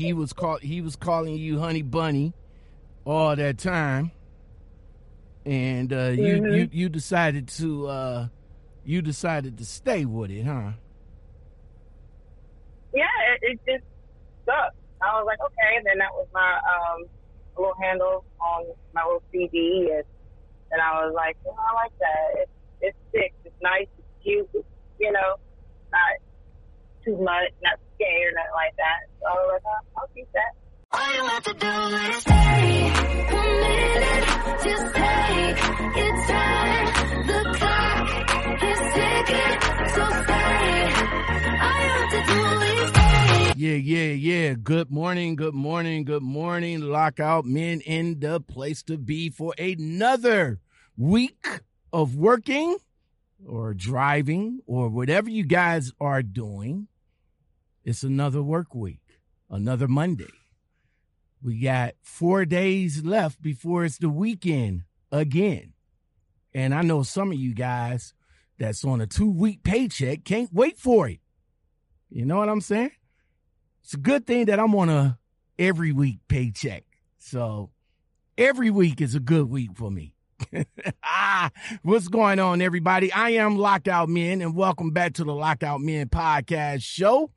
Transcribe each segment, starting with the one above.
he was call he was calling you honey bunny all that time and uh, you, Mhm. you you decided to uh, you decided to stay with it, huh? Yeah, it, it just sucked. I was like, okay. And then that was my um, little handle on my little CB, and and I was like, you I like that. It's it's thick, it's nice, it's cute, it's, you know, not too much, not scared, nothing like that. So I was like, oh, I'll keep that. All you have to do is stay a minute, just take your time. The clock is ticking, so stay. All you have to do is stay. Yeah, yeah, yeah. Good morning, good morning, good morning. Lockout men in the place to be for another week of working or driving or whatever you guys are doing. It's another work week, another Monday. We got four days left before it's the weekend again. And I know some of you guys that's on a two week paycheck can't wait for it. You know what I'm saying? It's a good thing that I'm on a every week paycheck. So every week is a good week for me. ah, what's going on, everybody? I am Lockout Men, and welcome back to the Lockout Men podcast show.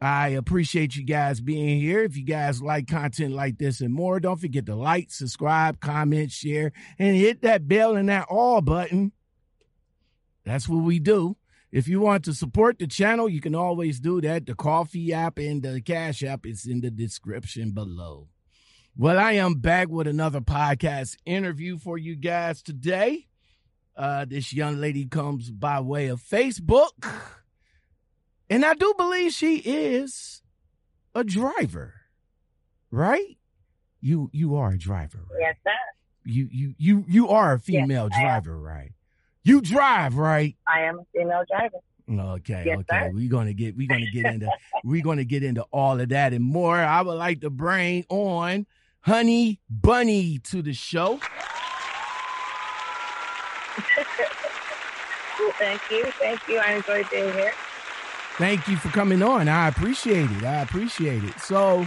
I appreciate you guys being here. If you guys like content like this and more, don't forget to like, subscribe, comment, share, and hit that bell and that all button. That's what we do. If you want to support the channel, you can always do that. The coffee app and the cash app is in the description below. Well, I am back with another podcast interview for you guys today. Uh, this young lady comes by way of Facebook. And I do believe she is a driver, right? You you are a driver, right? Yes, sir. You you you you are a female am. driver, right? You drive, right? I am a female driver. Okay, Yes, okay. sir. We're gonna get we're gonna get into we're gonna get into all of that and more. I would like to bring on Honey Bunny to the show. Thank you, thank you. I enjoyed being here. Thank you for coming on. I appreciate it. I appreciate it. So,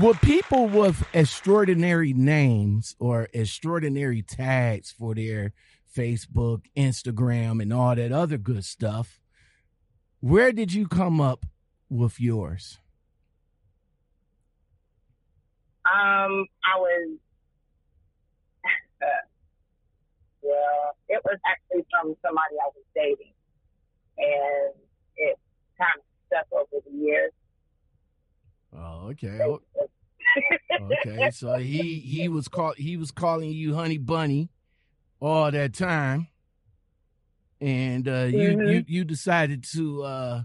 would people with extraordinary names or extraordinary tags for their Facebook, Instagram, and all that other good stuff, where did you come up with yours? Um, I was, well, it was actually from somebody I was dating, and it kind of stuck over the years. Oh, okay. Oh, Okay. So he he was call he was calling you Honey Bunny all that time, and uh, you Mhm. you you decided to uh,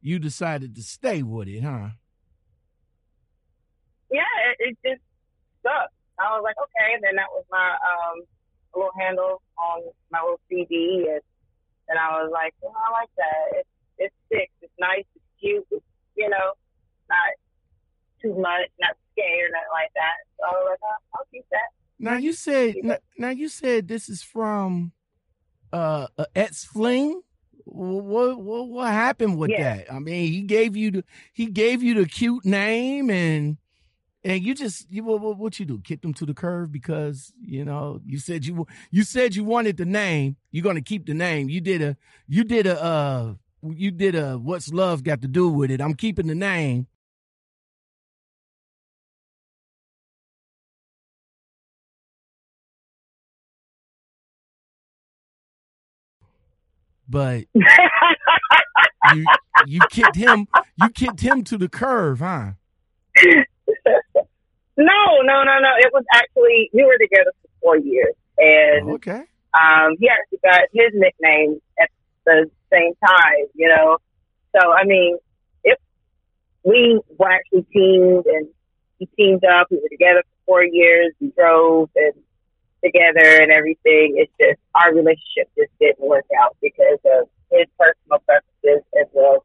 you decided to stay with it, huh? yeah, it, it just stuck. I was like, okay, and then that was my um little handle on my little CB, and and I was like, well, I like that. It's it's thick, it's nice, it's cute, it's you know, not too much, not scared, nothing like that. So I was like, oh, I'll keep that. Now you said now, now you said this is from uh, uh ex fling. What, what what happened with Yeah. that? I mean, he gave you the he gave you the cute name and and you just you what, what, what you do? Kick them to the curve because you know you said you you said you wanted the name. You're gonna keep the name. You did a you did a uh you did a what's love got to do with it? I'm keeping the name. But you you kicked him you kicked him to the curve, huh? no, no, no, no. It was actually we were together for four years, and Okay. um, he actually got his nickname at the same time, you know. So I mean, if we were actually teamed and he teamed up, we were together for four years, we drove and together and everything. It's just our relationship just didn't work out because of his personal preferences as well.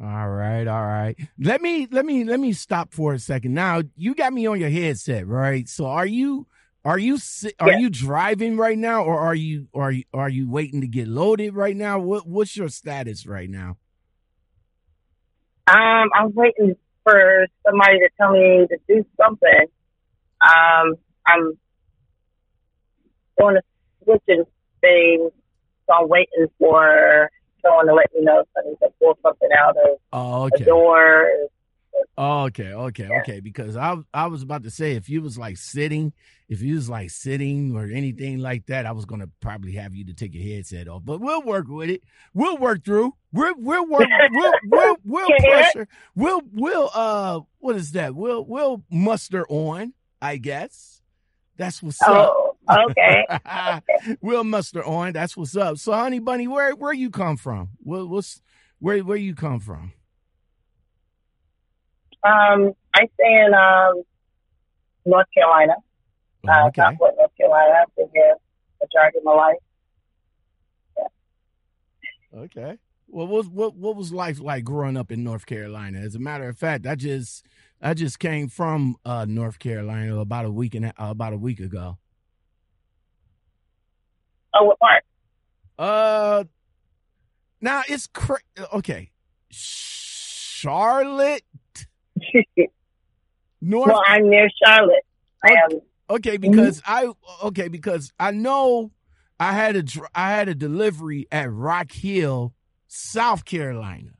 All right, all right. Let me let me let me stop for a second. Now you got me on your headset, right? So are you are you are you driving right now, or are you are you are you waiting to get loaded right now? What what's your status right now? Um, I'm waiting for somebody to tell me to do something. Um, I'm doing a switching thing, so I'm waiting for someone to let me know if I need to pull something out of Oh, okay. door. Oh, okay, okay, Yeah. okay. Because I I was about to say if you was like sitting, if you was like sitting or anything like that, I was gonna probably have you to take your headset off. But we'll work with it. We'll work through. We'll we'll work. We'll we'll we'll Can't hear it? pressure. We'll we'll uh what is that? We'll we'll muster on. I guess that's what's up. Oh, okay. we'll muster on. That's what's up. So, honey bunny, where where you come from? What, what's where where you come from? Um, I stay in um, North Carolina, Oh, uh, okay. Southwest North Carolina. I've been here majority of my life. Okay. Well, what was what what was life like growing up in North Carolina? As a matter of fact, I just I just came from uh, North Carolina about a week and a, uh, about a week ago. Oh, what part? Uh, now it's cra- okay. Charlotte, North. well, I'm near Charlotte. Am. Okay, because I okay because I know I had a I had a delivery at Rock Hill, South Carolina.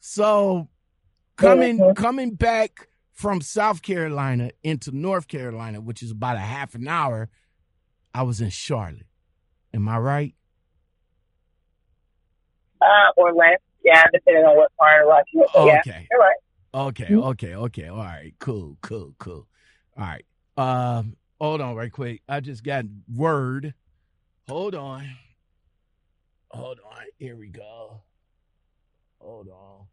So coming Mhm. coming back from South Carolina into North Carolina, which is about a half an hour, I was in Charlotte. Am I right? Uh, or less. Yeah, depending on what part of Rock Hill. But Yeah, Okay. you're right. Okay, Mhm. okay, okay. All right, cool, cool, cool. All right. Um, hold on right quick. I just got word. Hold on. Hold on. Here we go. Hold on.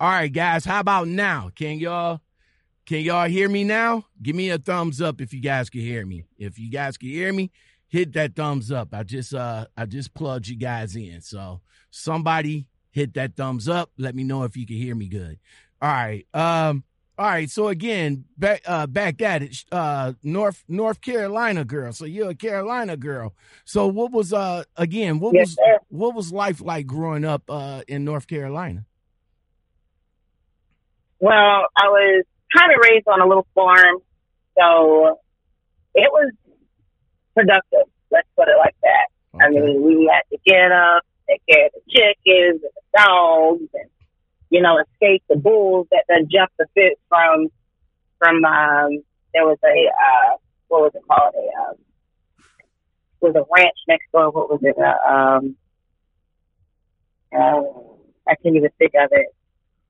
All right, guys. How about now? Can y'all can y'all hear me now? Give me a thumbs up if you guys can hear me. If you guys can hear me, hit that thumbs up. I just uh I just plugged you guys in. So somebody hit that thumbs up. Let me know if you can hear me good. All right. Um all right, so again, back uh back at it, uh North North Carolina girl. So you're a Carolina girl. So what was uh again, what Yes, was sir. what was life like growing up uh in North Carolina? Well, I was kind of raised on a little farm, so it was productive. Let's put it like that. I mean, we had to get up, take care of the chickens and the dogs, and you know, escape the bulls that done jumped the fence from from. Um, there was a uh, what was it called? A um, was a ranch next door. What was it? Uh, um, uh, I can't even think of it.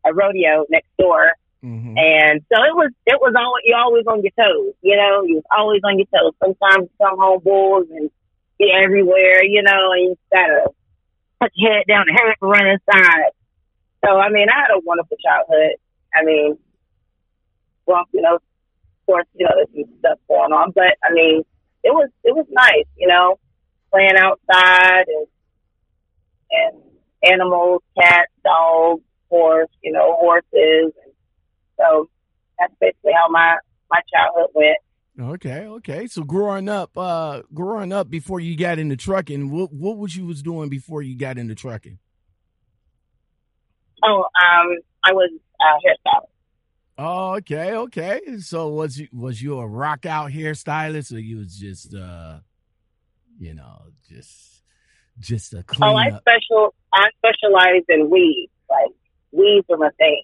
A rodeo next door. Mhm. And so it was, it was always, you're always on your toes, you know, you was always on your toes. Sometimes you come home bulls and be everywhere, you know, and you gotta put your head down and hurry up run inside. So, I mean, I had a wonderful childhood. I mean, well, you know, of course, you know, there's some stuff going on, but I mean, it was, it was nice, you know, playing outside and, and animals, cats, dogs, horse, you know, horses. And so that's basically how my, my childhood went. Okay, okay. So growing up, uh growing up before you got into trucking, what what was you was doing before you got into trucking? Oh, um, I was a hairstylist. Oh, okay, okay. So was you was you a rock out hairstylist or you was just uh you know, just just a clean Oh, I up? special, I specialize in weaves. Like weaves were my thing.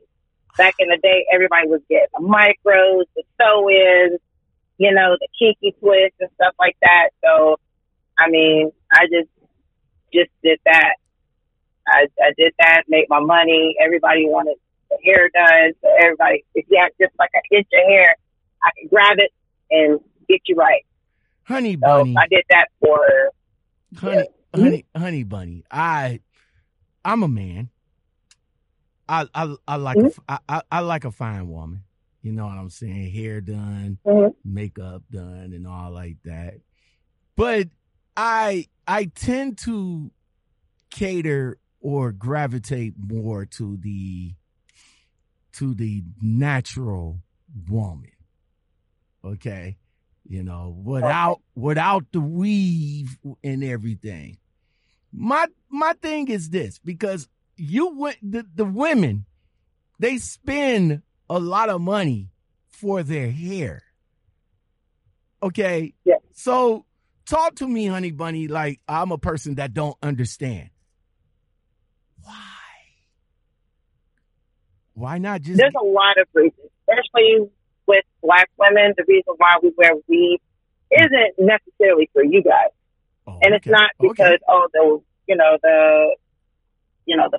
Back in the day, everybody was getting the micros, the sew-ins, you know, the kinky twists and stuff like that. So, I mean, I just, just did that. I, I did that, made my money. Everybody wanted the hair done. So everybody, if you have just like a itch of hair, I can grab it and get you right. Honey So bunny. I did that for, honey, Yeah. Mm-hmm. honey, honey bunny. I, I'm a man. I, I, I like, a, mm-hmm. I, I, I like a fine woman. You know what I'm saying? Hair done, Mhm. makeup done, and all like that. But I, I tend to cater or gravitate more to the, to the natural woman. Okay. You know, without without the weave and everything. My my thing is this because you went the, the women they spend a lot of money for their hair. Okay. Yeah. So talk to me, honey bunny, like I'm a person that don't understand. Why? Why not just There's a lot of reasons, especially with black women. The reason why we wear weave isn't necessarily for you guys, Oh, and it's okay. not Okay. because oh the you know the you know the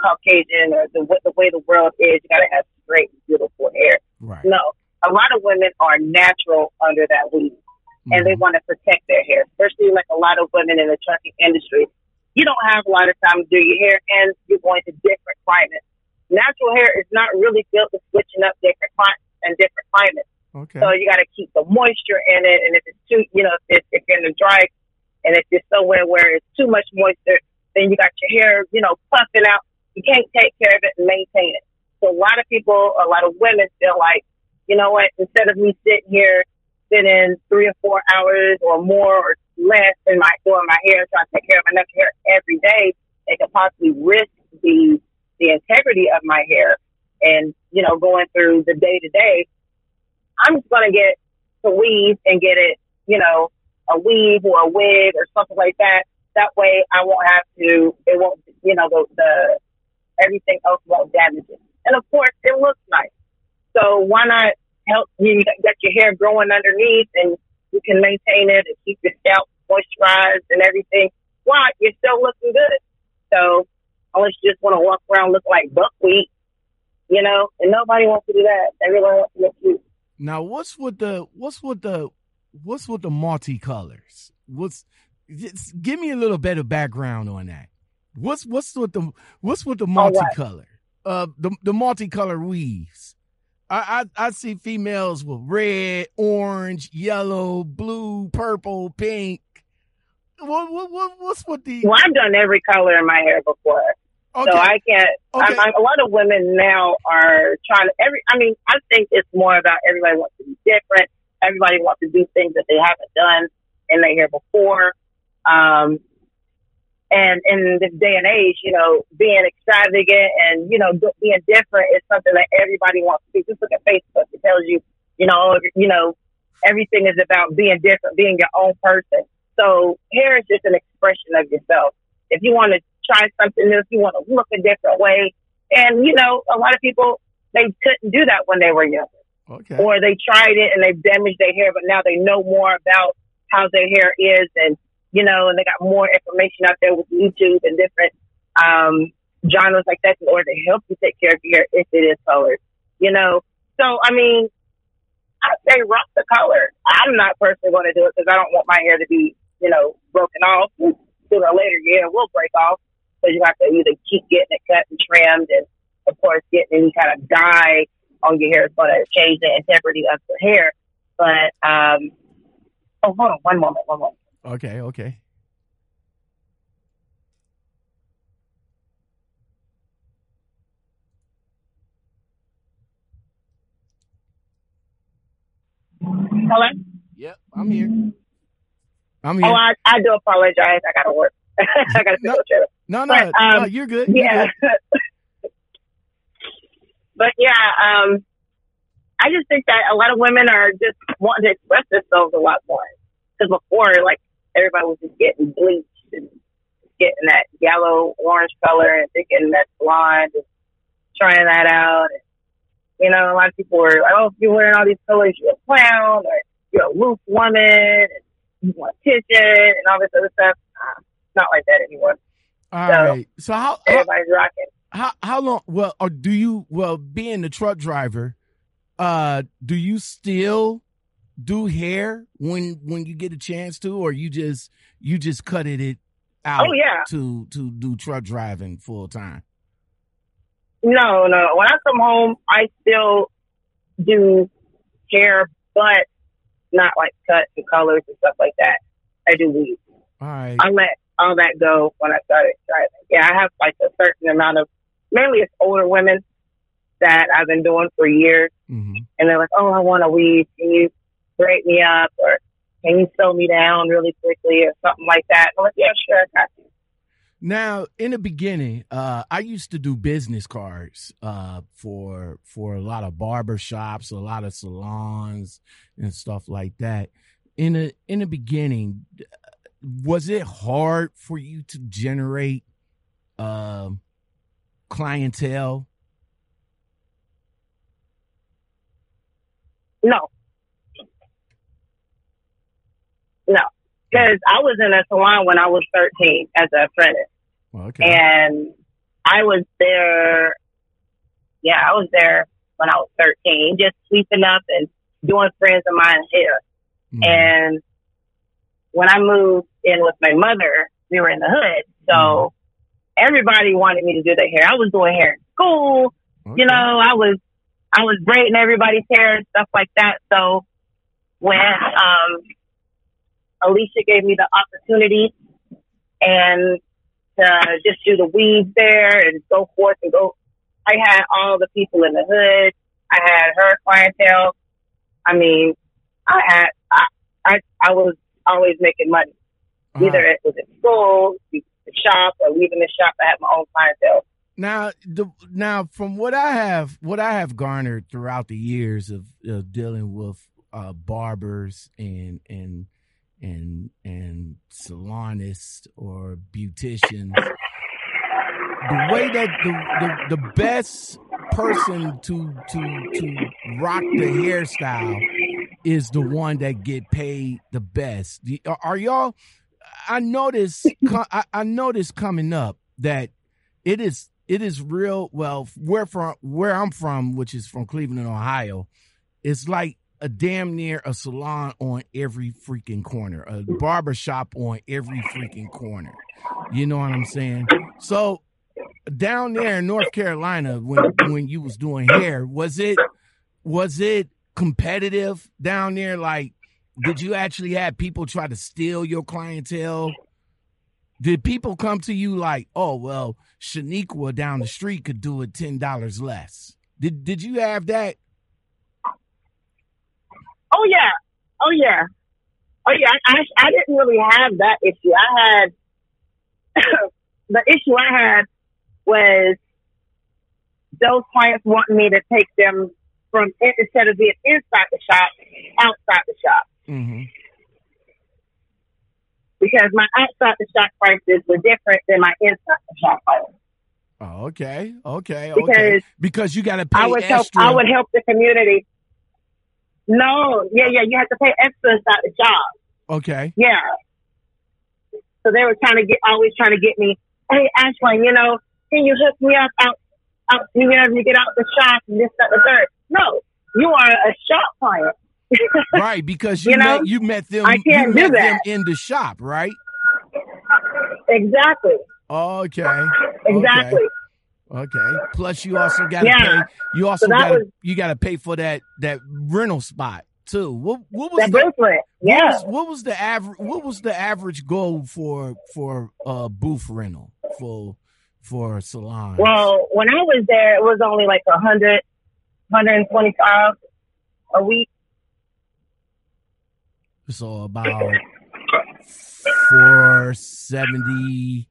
Caucasian or the the way the world is. You gotta have straight, beautiful hair. right. No, a lot of women are natural under that weave. and they Mhm. want to protect their hair, especially like a lot of women in the trucking industry. You don't have a lot of time to do your hair, and you're going to different climates. Natural hair is not really built to switching up different climates and different climates. okay. So you got to keep the moisture in it, and if it's too, you know, if, if you're in the dry, and if you're somewhere where it's too much moisture, then you got your hair, you know, puffing out. You can't take care of it and maintain it. So a lot of people, a lot of women feel like, you know what, instead of me sitting here spending three or four hours or more or less in my doing my hair, trying to take care of my natural hair every day, they could possibly risk the the integrity of my hair and, you know, going through the day to day. I'm just gonna get to weave and get it, you know, a weave or a wig or something like that. That way I won't have to it won't you know, the the everything else won't damage it. And of course it looks nice. So why not help you get your hair growing underneath and you can maintain it and keep your scalp moisturized and everything Why? you're still looking good. So unless you just want to walk around looking like buckwheat, you know, and nobody wants to do that. Everyone wants to look cute. Now, what's with the what's with the what's with the multicolors? What's just give me a little bit of background on that. What's what's with the what's with the multicolor? Uh, the the multicolor weaves. I, I I see females with red, orange, yellow, blue, purple, pink. What what, what what's with the? Well, I've done every color in my hair before. Okay, So I can't. Okay. A lot of women now are trying to. Every. I mean, I think it's more about everybody wants to be different. Everybody wants to do things that they haven't done in their hair before. Um, and in this day and age, you know, being extravagant and you know being different is something that everybody wants to do. Just look at Facebook; it tells you, you know, you know, everything is about being different, being your own person. So hair is just an expression of yourself. If you want to try something new, if you want to look a different way, and you know, a lot of people they couldn't do that when they were younger, okay, or they tried it and they damaged their hair, but now they know more about how their hair is, and you know, and they got more information out there with YouTube and different um, genres like that in order to help you take care of your if it is colored. You know, so I mean, I say rock the color. I'm not personally going to do it because I don't want my hair to be, you know, broken off. Sooner or later, your hair will break off. So you have to either keep getting it cut and trimmed, and of course, getting any kind of dye on your hair is going to change the integrity of the hair. But um, oh, hold on, one moment, one moment. Okay, okay. Hello. Yep, I'm here. I'm here. Oh. I, I do apologize. I got to work. I got to No. go to No, no, but, um, no, you're good. You're Yeah. good. but yeah, um, I just think that a lot of women are just wanting to express themselves a lot more. Because before, like, everybody was just getting bleached and getting that yellow, orange color and thinking that's blonde and trying that out. And, you know, a lot of people were like, oh, if you're wearing all these colors, you're a clown or you're a loose woman and you want attention and all this other stuff. Uh, it's not like that anymore. All So- right. So how how, Everybody's rocking. how how long? Well, or do you? Well, being the truck driver, uh, do you still do hair when when you get a chance to, or you just you just cut it, it out Oh, yeah. to to do truck driving full time? No, no. When I come home, I still do hair, but not like cuts and colors and stuff like that. I do weave. All right. I let all that go when I started driving. Yeah, I have like a certain amount of, mainly it's older women that I've been doing for years, hmm and they're like, "Oh, I want a weave. Can you break me up, or can you sew me down really quickly, or something like that?" I'm like, "Yeah, sure, I got you." Now, in the beginning, uh, I used to do business cards uh, for for a lot of barber shops, a lot of salons, and stuff like that. In the in the beginning, was it hard for you to generate um clientele? No. No. Because I was in a salon when I was 13 as an apprentice. Okay. And I was there, yeah, I was there when I was 13, just sweeping up and doing friends of mine hair. Mhm. And when I moved in with my mother, we were in the hood. So everybody wanted me to do their hair. I was doing hair in school. Okay. You know, I was, I was braiding everybody's hair and stuff like that. So when, um, Alicia gave me the opportunity and to just do the weaves there and so forth and go, I had all the people in the hood. I had her clientele. I mean, I had, I, I, I was always making money. Uh-huh. Either it was at school, the shop, or leaving the shop. I had my own clientele. Now, the now from what I have, what I have garnered throughout the years of, of dealing with uh, barbers and and and and salonists or beautician the way that the, the the best person to to to rock the hairstyle is the one that get paid the best. Are are y'all? I notice. I, I notice coming up that it is it is real. Well, where from where I'm from, which is from Cleveland, Ohio, it's like a damn near a salon on every freaking corner, a barber shop on every freaking corner. You know what I'm saying? So down there in North Carolina, when when you was doing hair, was it was it competitive down there? Like, did you actually have people try to steal your clientele? Did people come to you like, oh well, Shaniqua down the street could do it ten dollars less? Did did you have that? Oh yeah, oh yeah, oh yeah. I I, I didn't really have that issue. I had the issue I had was those clients wanting me to take them from instead of being inside the shop, outside the shop Mm-hmm. because my outside the shop prices were different than my inside the shop prices. Oh, okay, okay, okay. Because Because you got to pay I would help. I would help the community. No, yeah, yeah. You have to pay extra inside the job. okay. Yeah. So they were trying to get, always trying to get me. Hey, Ashwin, you know, can you hook me up out, out, you know, you get out the shop and this, that, the third. No, you are a shop client. Right, because you, You know, met you met them. I can't do that. them in the shop, right? exactly. Okay. Exactly. Okay. Okay. Plus, you also got to Yeah. pay. You also So got was- you got to pay for that that rental spot too. What what was That the, what Yeah. was, what was the average what was the average goal for for uh booth rental for for salon? Well, when I was there, it was only like a hundred, hundred and twenty-five a week. so about four seventy,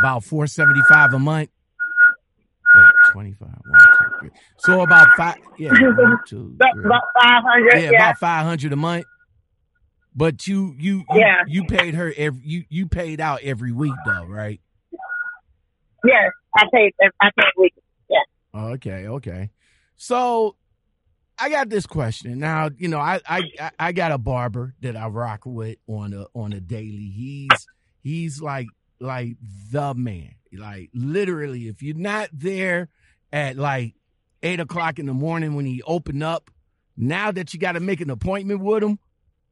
about four seventy five a month. Wait, twenty five. One, two, three. So about five. Yeah, one, two, About, five hundred. yeah, Yeah. about five hundred a month. But you, you, you, Yeah. you paid her every, you, you paid out every week though, right? Yes, I paid. I paid weekly. Yeah. Okay, okay. So I got this question now. You know, I, I, I- I got a barber that I rock with on a on a daily. He's he's like like the man. Like literally, if you're not there at like eight o'clock in the morning when he opened up, now that you got to make an appointment with him,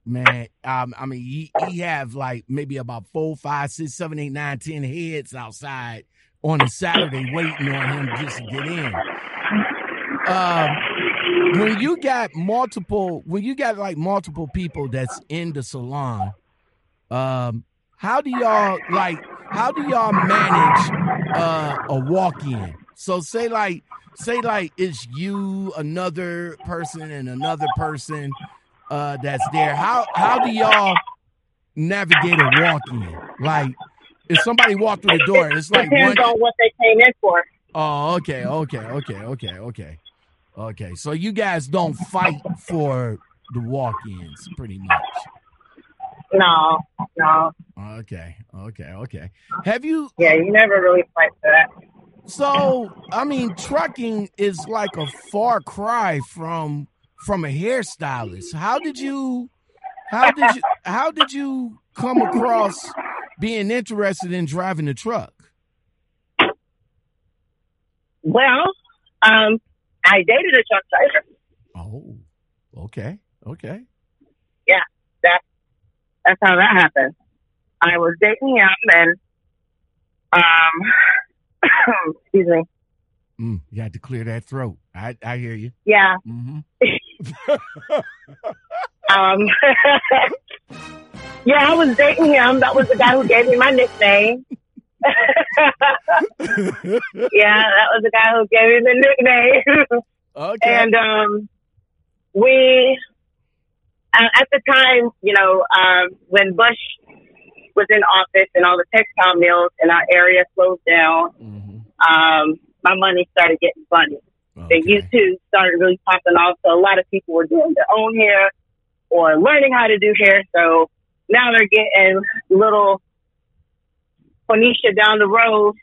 man. Um, I mean, he he have like maybe about four, five, six, seven, eight, nine, ten heads outside on a Saturday waiting on him just to get in. Um, when you got multiple, when you got like multiple people that's in the salon, um, how do y'all like? How do y'all manage uh, a walk-in? So say like, say like it's you, another person, and another person uh, that's there. How how do y'all navigate a walk-in? Like, if somebody walked through the door, it's like Depends one. on what they came in for. Oh, okay, okay, okay, okay, okay, okay. So you guys don't fight for the walk-ins, pretty much. No, no. Okay, okay, okay. Have you? Yeah, you never really fight for that. So I mean, trucking is like a far cry from from a hairstylist. How did you? How did you? How did you come across being interested in driving a truck? Well, um, I dated a truck driver. Oh, okay, okay. Yeah, that that's how that happened. I was dating him and, um, excuse me. Mm, you had to clear that throat. I I hear you. Yeah. hmm Um, yeah, I was dating him. That was the guy who gave me my nickname. yeah, that was the guy who gave me the nickname. okay. and um, we, uh, at the time, you know, um, when Bush was in office and all the textile mills in our area closed down, Mhm. um, my money started getting funny. The YouTube started really popping off, so a lot of people were doing their own hair or learning how to do hair. So now they're getting little Phoenicia down the road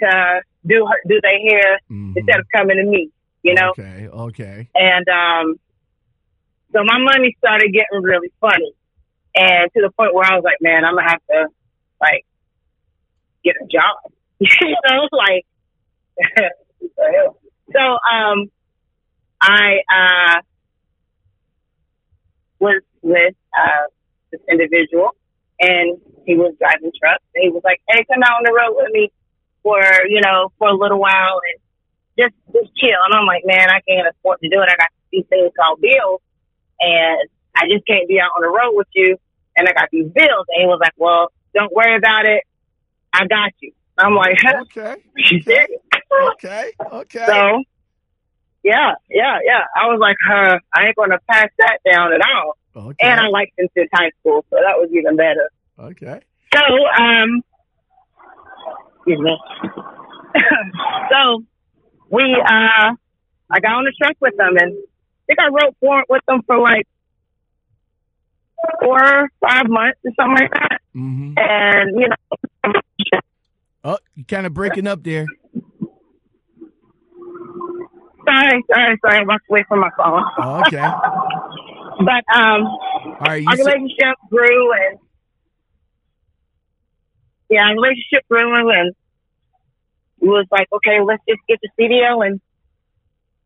to do her, do their hair Mhm. instead of coming to me, you know. Okay. Okay. And um, so my money started getting really funny, and to the point where I was like, man, I'm gonna have to like get a job, you know, like. so um, I uh was with uh this individual, and he was driving trucks, and he was like, "Hey, come out on the road with me for you know for a little while and." Just, just chill, and I'm like, man, I can't afford to do it. I got these things called bills, and I just can't be out on the road with you. And I got these bills. And he was like, well, don't worry about it. I got you. I'm like, huh? Okay. You serious? Okay. Okay. So, yeah, yeah, yeah. I was like, huh, I ain't going to pass that down at all. Okay. And I liked him since high school, so that was even better. okay. So, um, excuse me. so, we, uh, I got on the truck with them and I think I wrote for with them for like four, five months or something like that. hmm And, you know, Oh, you kind of breaking up there. sorry, sorry, sorry, I walked away from my phone. Oh, okay. But, um, right. You our said, relationship grew and yeah, our relationship grew and we was like, okay, let's just get the CDL and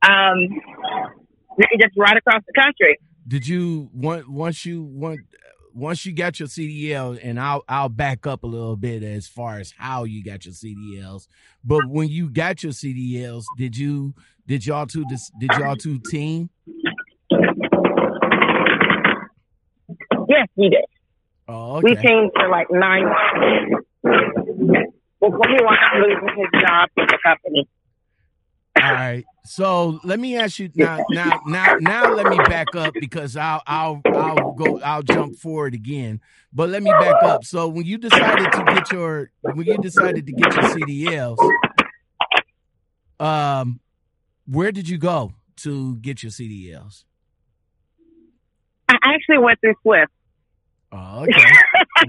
um we can just ride across the country. Did you want once you want once you got your CDL, and I'll I'll back up a little bit as far as how you got your CDLs. But when you got your CDLs, did you did y'all two did y'all two team? Yes, we did. Oh, We teamed for like nine months before he wound up losing his job with the company. All right. So let me ask you now. Now, now, now. Let me back up because I'll, I'll, I'll go. I'll jump forward again. But let me back up. So when you decided to get your, when you decided to get your CDLs, um, where did you go to get your CDLs? I actually went through Swift. Oh, okay.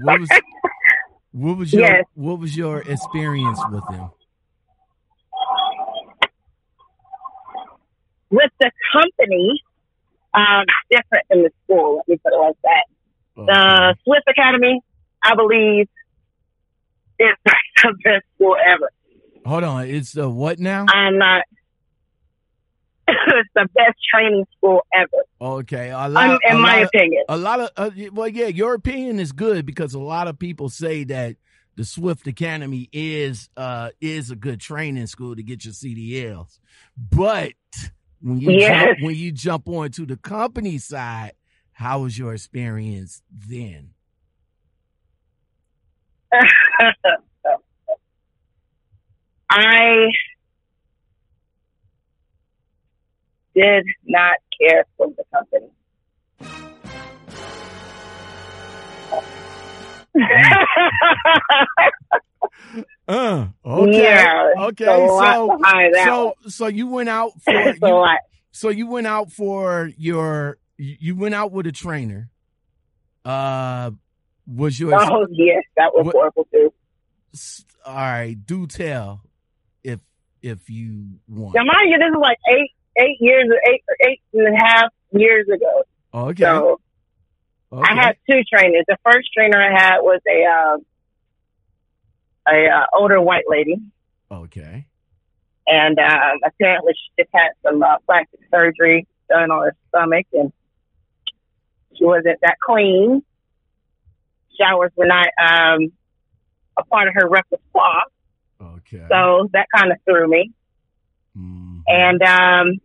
What was, what was your, Yes. what was your experience with them? With the company, um, different than the school, let me put it like that. The Swift Academy, I believe, is the best school ever. Hold on. It's the what now? I'm not. it's the best training school ever, Okay. A um, in a my lot of- opinion. a lot of uh, well yeah your opinion is good because a lot of people say that the swift academy is uh is a good training school to get your cdls but when you Yes. jump, when you jump on to the company side how was your experience then I did not care for the company. Mm. Uh, okay. Yeah, Okay. So, So, so, you went out for you, so you went out for your you went out with a trainer. Uh, was your oh yes, that was What- horrible too. all right? Do tell if if you want. Now mind you, this is like eight eight years eight eight and a half years ago. Okay. So okay. I had two trainers. The first trainer I had was a uh, a uh, older white lady, okay. and um, apparently she just had some uh, plastic surgery done on her stomach, and she wasn't that clean. Showers were not um, a part of her repertoire, Okay. so that kind of threw me. Mhm. And um,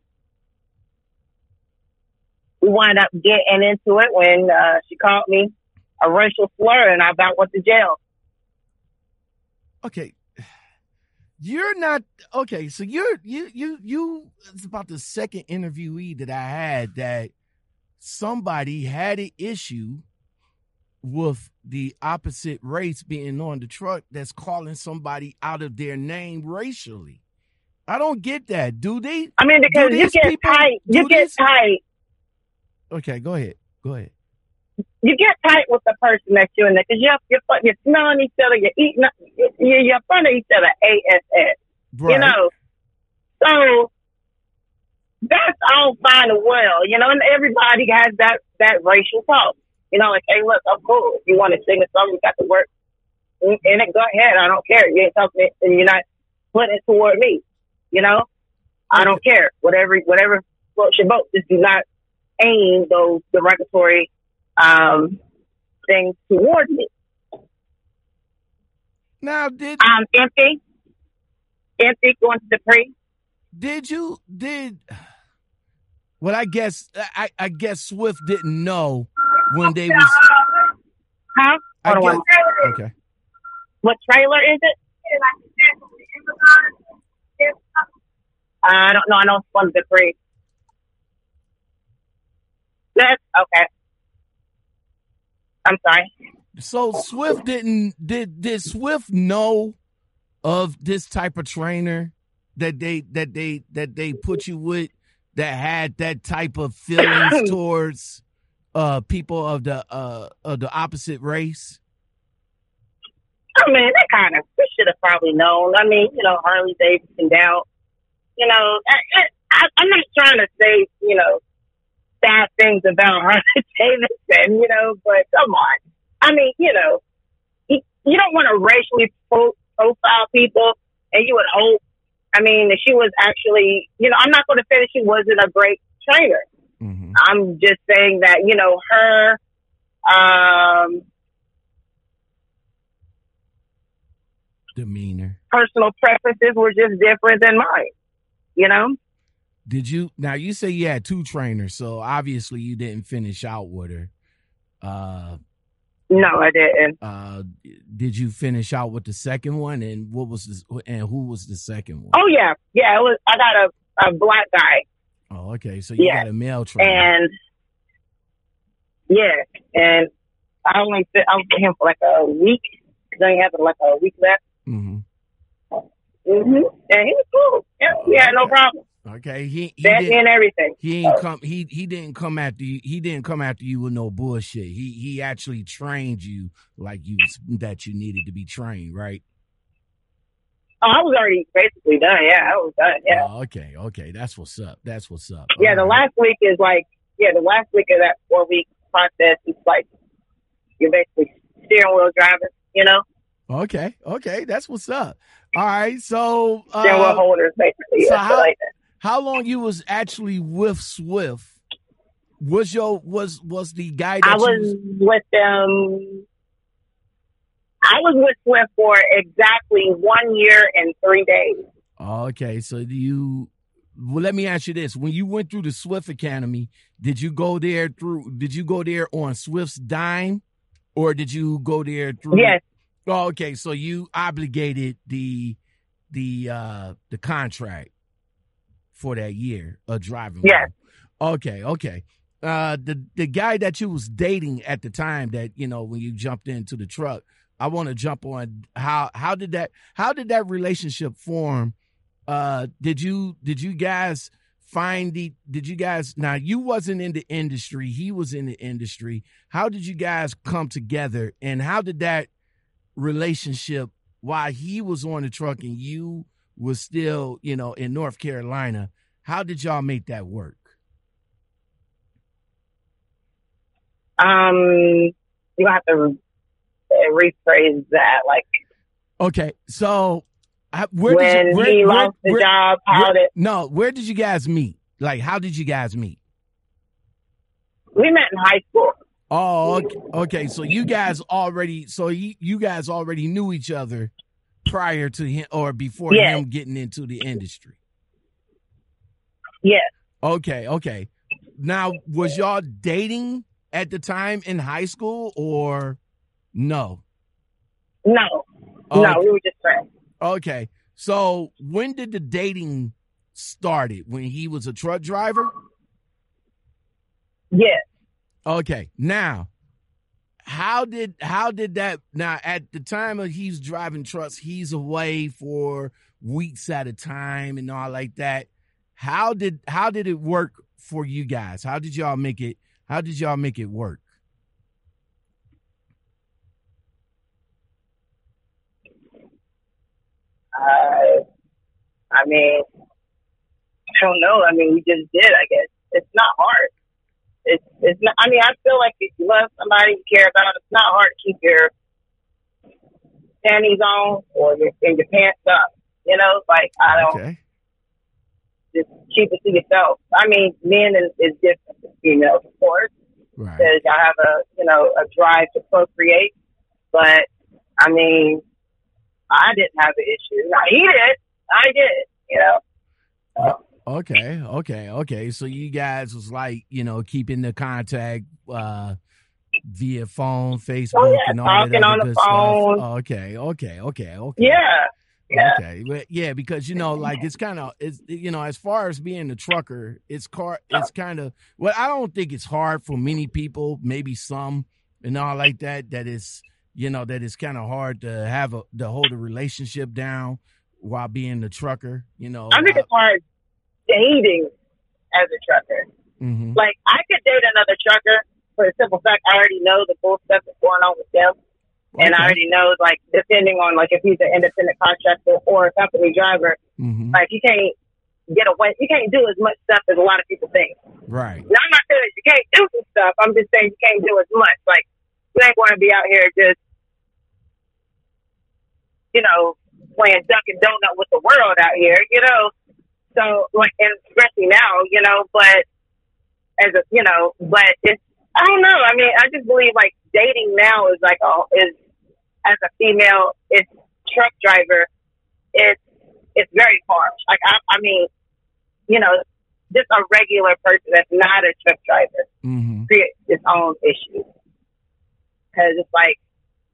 we wound up getting into it when uh, she called me a racial slur, and I about went to jail. Okay. You're not okay. So you're you you you. It's about the second interviewee that I had that somebody had an issue with the opposite race being on the truck that's calling somebody out of their name racially. I don't get that. Do they? I mean, because you these get people tight, you get this? tight, Okay, go ahead. Go ahead. You get tight with the person that you're in there because you're, you're you're smelling each other, you're eating, you're, you're in front of each other. ASS, Right. you know. So that's all fine and well, you know, and everybody has that that racial talk. You know, like, hey, look, I'm cool. If you want to sing a song, you got to work in it. Go ahead. I don't care. You ain't talking, and you're not putting it toward me. You know, I don't care. Whatever, whatever floats your boat. Just do not aim those derogatory um, things towards me. now, did I'm empty, empty, going to the pre. did you did? Well, I guess I I guess Swift didn't know when they was. Huh? I Hold on. guess, okay. What trailer is it? I don't know. I know it's one of the three. Yes. Okay. I'm sorry. So Swift didn't did did Swift know of this type of trainer that they that they that they put you with that had that type of feelings towards uh people of the uh of the opposite race? I mean, they kind of we should have probably known. I mean, you know, Harley Davidson down. You know, I, I, I'm not trying to say you know bad things about Harley Davidson. You know, but come on. I mean, you know, you, you don't want to racially profile people, and you would hope. I mean, that she was actually, you know, I'm not going to say that she wasn't a great trainer. Mm-hmm. I'm just saying that, you know, her um, Demeanor. personal preferences were just different than mine. You know? Did you now you say you had two trainers, so obviously you didn't finish out with her. Uh No, I didn't. uh did you finish out with the second one and what was this and who was the second one? Oh yeah, yeah. It was. I got a, a black guy, Oh, okay. So you Yeah. got a male trainer. and yeah, and I only fit, I was with him for like a week. Then he had like a week left. hmm hmm And he was cool. Yeah, we had no problem. Okay. He he me didn't and everything. he ain't come he he didn't come after you he didn't come after you with no bullshit. He he actually trained you like you that you needed to be trained, right? Oh, I was already basically done. Yeah, I was done. Yeah. Oh, okay, okay. That's what's up. That's what's up. Yeah, the All right. last week is like, yeah, the last week of that four week process is like, you're basically steering wheel driving, you know, Okay, okay. That's what's up. All right. So steering wheel uh, holders, basically. so yeah, how- like that. How long you was actually with Swift? Was your was was the guy that I you was with them. I was with Swift for exactly one year and three days. Okay, so do you well let me ask you this. When you went through the Swift Academy, did you go there through did you go there on Swift's dime or did you go there through Yes, Oh, okay. So you obligated the the uh the contract for that year of driving. Yes. Okay, okay. uh, the the guy that you was dating at the time that you know when you jumped into the truck. I want to jump on how how did that how did that relationship form? Uh, did you did you guys find the did you guys now you wasn't in the industry he was in the industry how did you guys come together and how did that relationship while he was on the truck and you was still you know in north carolina how did y'all make that work Um, you have to rephrase that. Like okay so uh, where when did you, where, he where- lost the where- job, how did no where did you guys meet like how did you guys meet we met in high school? Oh, okay. okay. So you guys already, so you, you guys already knew each other prior to him or before Yes. him getting into the industry. Yes. Okay, okay. Now, was y'all dating at the time in high school or no? No, Oh, no, we were just friends. Okay. So when did the dating started? When he was a truck driver? Yes. Okay. Now, how did how did that now at the time of he's driving trucks, he's away for weeks at a time and all like that. How did how did it work for you guys? How did y'all make it how did y'all make it work? Uh, I mean, I don't know. I mean, we just did. I guess it's not hard. It's it's not. I mean, I feel like if you love somebody, you care about, it's not hard to keep your panties on or your and your pants up. You know, like I don't Okay. just keep it to yourself. I mean, men is, is different than females, of course, Right. because y'all have a you know a drive to procreate. But I mean, I didn't have an issue. Now, he did. I did. You know. Okay, okay, okay. So you guys was like, you know, keeping the contact uh via phone, Facebook, Oh, yeah, and all that talking other on the phone. stuff. Okay, okay, okay, okay. Yeah. Yeah. Okay, but yeah, because you know, like it's kind of it's you know, as far as being a trucker, it's car, it's kind of well, I don't think it's hard for many people, maybe some and all like that. That is, you know, that it's kind of hard to have a to hold a relationship down while being a trucker. You know, I think it's hard dating as a trucker. hmm Like I could date another trucker for the simple fact I already know the bull stuff that's going on with them. And I already know, like, depending on, like, if he's an independent contractor or a company driver, hmm like, you can't get away. You can't do as much stuff as a lot of people think. right. Now, I'm not saying that you can't do some stuff. I'm just saying you can't do as much. Like, you ain't going to be out here just, you know, playing duck and donut with the world out here, you know. So, like, and especially now, you know, but as a, you know, but it's, I don't know. I mean, I just believe like dating now is like, oh, is as a female, it's truck driver, it's, it's very harsh. Like, I, I mean, you know, just a regular person that's not a truck driver hmm creates its own issues. Cause it's like,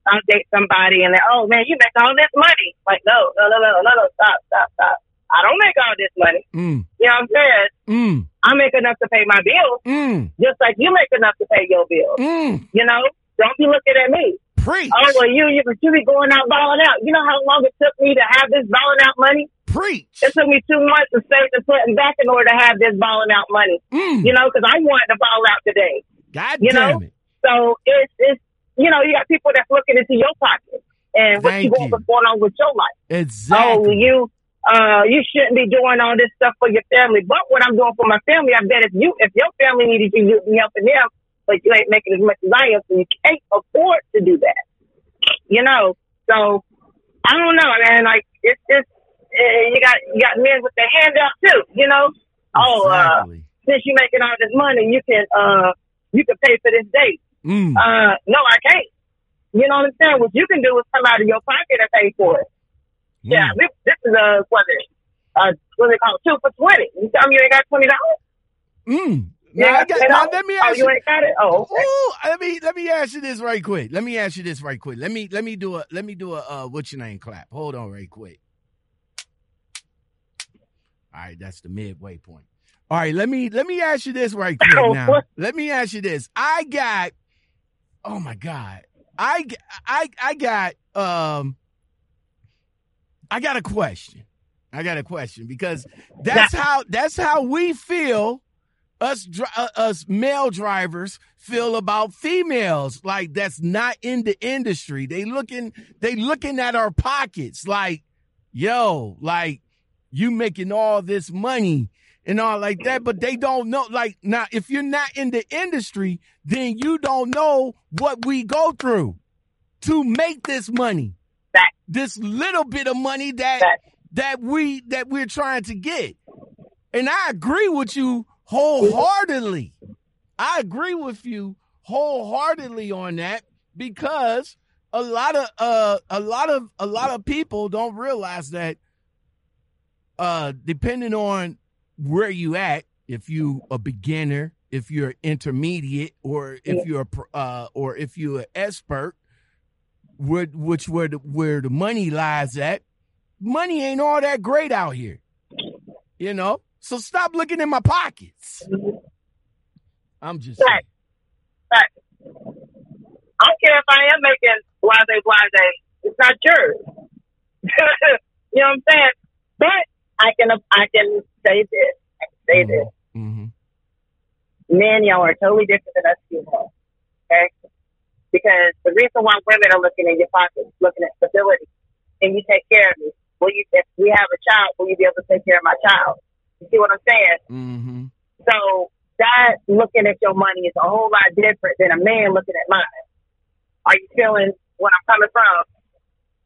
I'll date somebody and they're, oh man, you make all this money. Like, no, no, no, no, no, no, stop, stop, stop. I don't make all this money. Mm, You know what I'm saying? mm, I make enough to pay my bills, mm, just like you make enough to pay your bills. mm. You know? Don't be looking at me. Preach. Oh, well, you, you, you be going out balling out. You know how long it took me to have this balling out money? Preach. It took me two months to save and putting back in order to have this balling out money. Mm. You know, because I wanted to ball out today. God you damn know? it. So it's, it's, you know, you got people that's looking into your pocket and what Thank you want what's going on with your life. Exactly. Oh, you, uh, you shouldn't be doing all this stuff for your family. But what I'm doing for my family, I bet if you, if your family needed you, you'd be helping them, but you ain't making as much as I am, so you can't afford to do that. You know, so I don't know, man. Like it's just uh, you got you got men with their hand out too. You know, oh, uh, since you're making all this money, you can uh you can pay for this date. Mm. Uh, no, I can't. You know what I'm saying? What you can do is come out of your pocket and pay for it. Yeah, Mm. this, this is a what is it? Uh, what they call two for twenty. You tell me you ain't got twenty dollars? Mm. Yeah, Now, I got, now let me Oh, ask you you. ain't got it? Oh, okay. Ooh, let me let me ask you this right quick. Let me ask you this right quick. Let me let me do a let me do a uh, what's your name clap. Hold on right quick. All right, that's the midway point. All right, let me let me ask you this right quick Oh, now. Let me ask you this. I got oh my God. I I I got um I got a question. I got a question because that's how that's how we feel us uh, us male drivers feel about females like that's not in the industry. They looking they looking at our pockets like yo, like you making all this money and all like that, but they don't know. Like now, if you're not in the industry, then you don't know what we go through to make this money. Fact. This little bit of money that Fact. that we that we're trying to get. And I agree with you wholeheartedly. I agree with you wholeheartedly on that because a lot of uh a lot of a lot of people don't realize that uh depending on where you at if you a beginner if you're intermediate or if you're a uh or if you're an expert where which where the where the money lies at money ain't all that great out here you know so stop looking in my pockets i'm just saying. Right. Right. I don't care if I am making blase blase. It's not yours. you know what I'm saying? But I can I can say this. I can say this. Mm-hmm. Men, y'all are totally different than us people. Okay? Because the reason why women are looking in your pockets, looking at stability, and you take care of me. Will you if we have a child, will you be able to take care of my child? You see what I'm saying? Mhm. So that looking at your money is a whole lot different than a man looking at mine. Are you feeling where I'm coming from?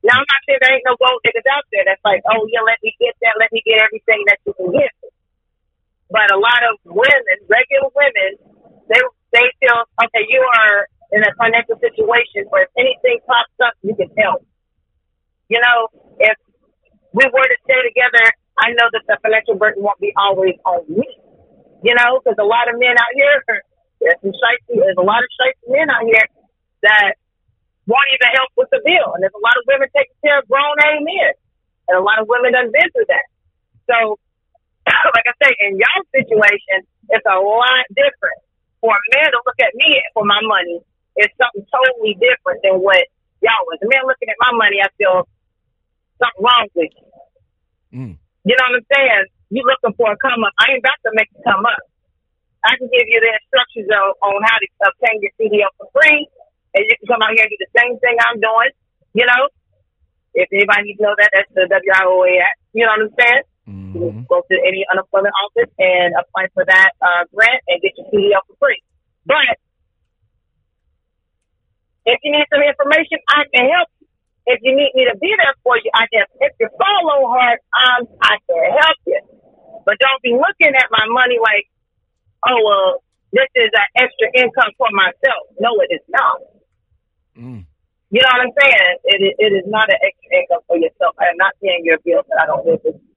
Now I'm not saying there ain't no gold diggers out there that's like, oh yeah, let me get that, let me get everything that you can get. But a lot of women, regular women, they they feel okay, you are in a financial situation where if anything pops up, you can help. You know, if we were to stay together, I know that the financial burden won't be always on me you know, because a lot of men out here, there's some shifty, there's a lot of shifty men out here that won't even help with the bill. And there's a lot of women taking care of grown A men. And a lot of women done been through that. So, like I say, in y'all's situation, it's a lot different. For a man to look at me for my money is something totally different than what y'all was. A man looking at my money, I feel something wrong with you. Mm. You know what I'm saying? You looking for a come up. I ain't about to make it come up. I can give you the instructions on, on how to obtain your CDL for free, and you can come out here and do the same thing I'm doing. You know, if anybody needs to know that, that's the WIOA Act. You know what I'm saying? You Mhm. can go to any unemployment office and apply for that uh, grant and get your CDL for free. But if you need some information, I can help you. If you need me to be there for you, I can. If you follow hard, um, I can help you. But don't be looking at my money like, oh well, this is an extra income for myself. No, it is not. Mm. You know what I'm saying? It is, it is not an extra income for yourself. I am not paying your bills that I don't live with. you.